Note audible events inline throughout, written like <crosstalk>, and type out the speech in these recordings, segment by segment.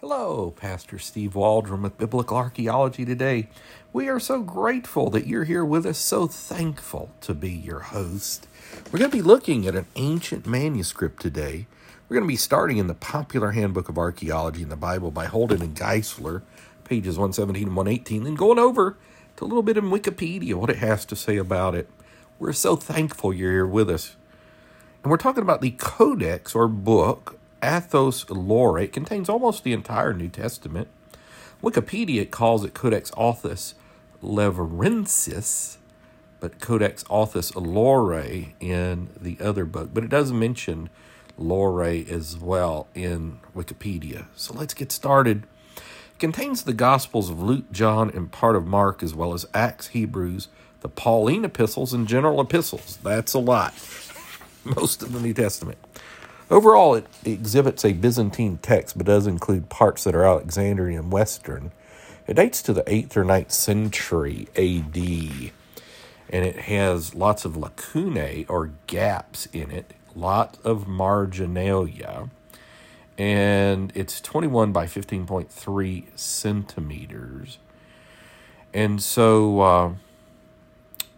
Hello, Pastor Steve Waldron with Biblical Archaeology today. We are so grateful that you're here with us, so thankful to be your host. We're going to be looking at an ancient manuscript today. We're going to be starting in the popular Handbook of Archaeology in the Bible by Holden and Geisler, pages 117 and 118, and going over to a little bit in Wikipedia, what it has to say about it. We're so thankful you're here with us. And we're talking about the Codex or book Athos Lore. It contains almost the entire New Testament. Wikipedia calls it Codex Athous Lavrensis, but Codex Athous Lore in the other book. But it does mention Lore as well in Wikipedia. So let's get started. It contains the Gospels of Luke, John, and part of Mark, as well as Acts, Hebrews, the Pauline epistles, and general epistles. That's a lot. <laughs> Most of the New Testament. Overall, it exhibits a Byzantine text, but does include parts that are Alexandrian and Western. It dates to the 8th or 9th century AD, and it has lots of lacunae or gaps in it, lots of marginalia, and it's 21 by 15.3 centimeters. And so, uh,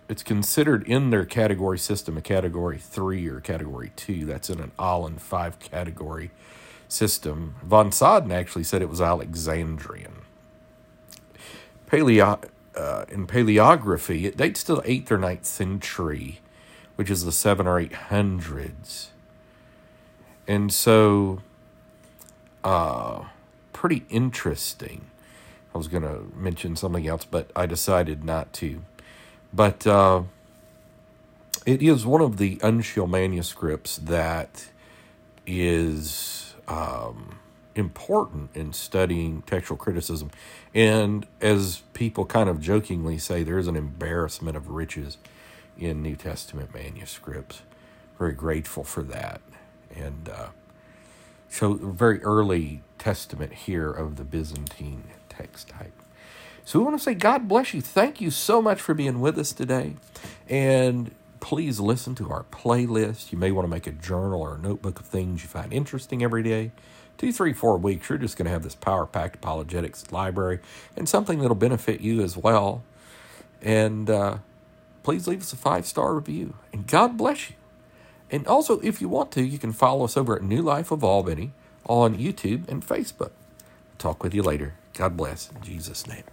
it's considered in their category system a category three or category two. That's in an Aland five category system. Von Soden actually said it was Alexandrian. Paleo, uh, in paleography, it dates to the 8th or 9th century, which is the 7 or 800s. And so, uh, pretty interesting. I was going to mention something else, but I decided not to. But uh, it is one of the Uncial manuscripts that is um, important in studying textual criticism. And as people kind of jokingly say, there is an embarrassment of riches in New Testament manuscripts. Very grateful for that. And uh, so, very early testament here of the Byzantine text type. So we want to say, God bless you. Thank you so much for being with us today. And please listen to our playlist. You may want to make a journal or a notebook of things you find interesting every day. Two, three, four weeks, you're just going to have this power packed apologetics library and something that'll benefit you as well. And uh, please leave us a five star review. And God bless you. And also, if you want to, you can follow us over at New Life of Albany on YouTube and Facebook. Talk with you later. God bless. In Jesus' name.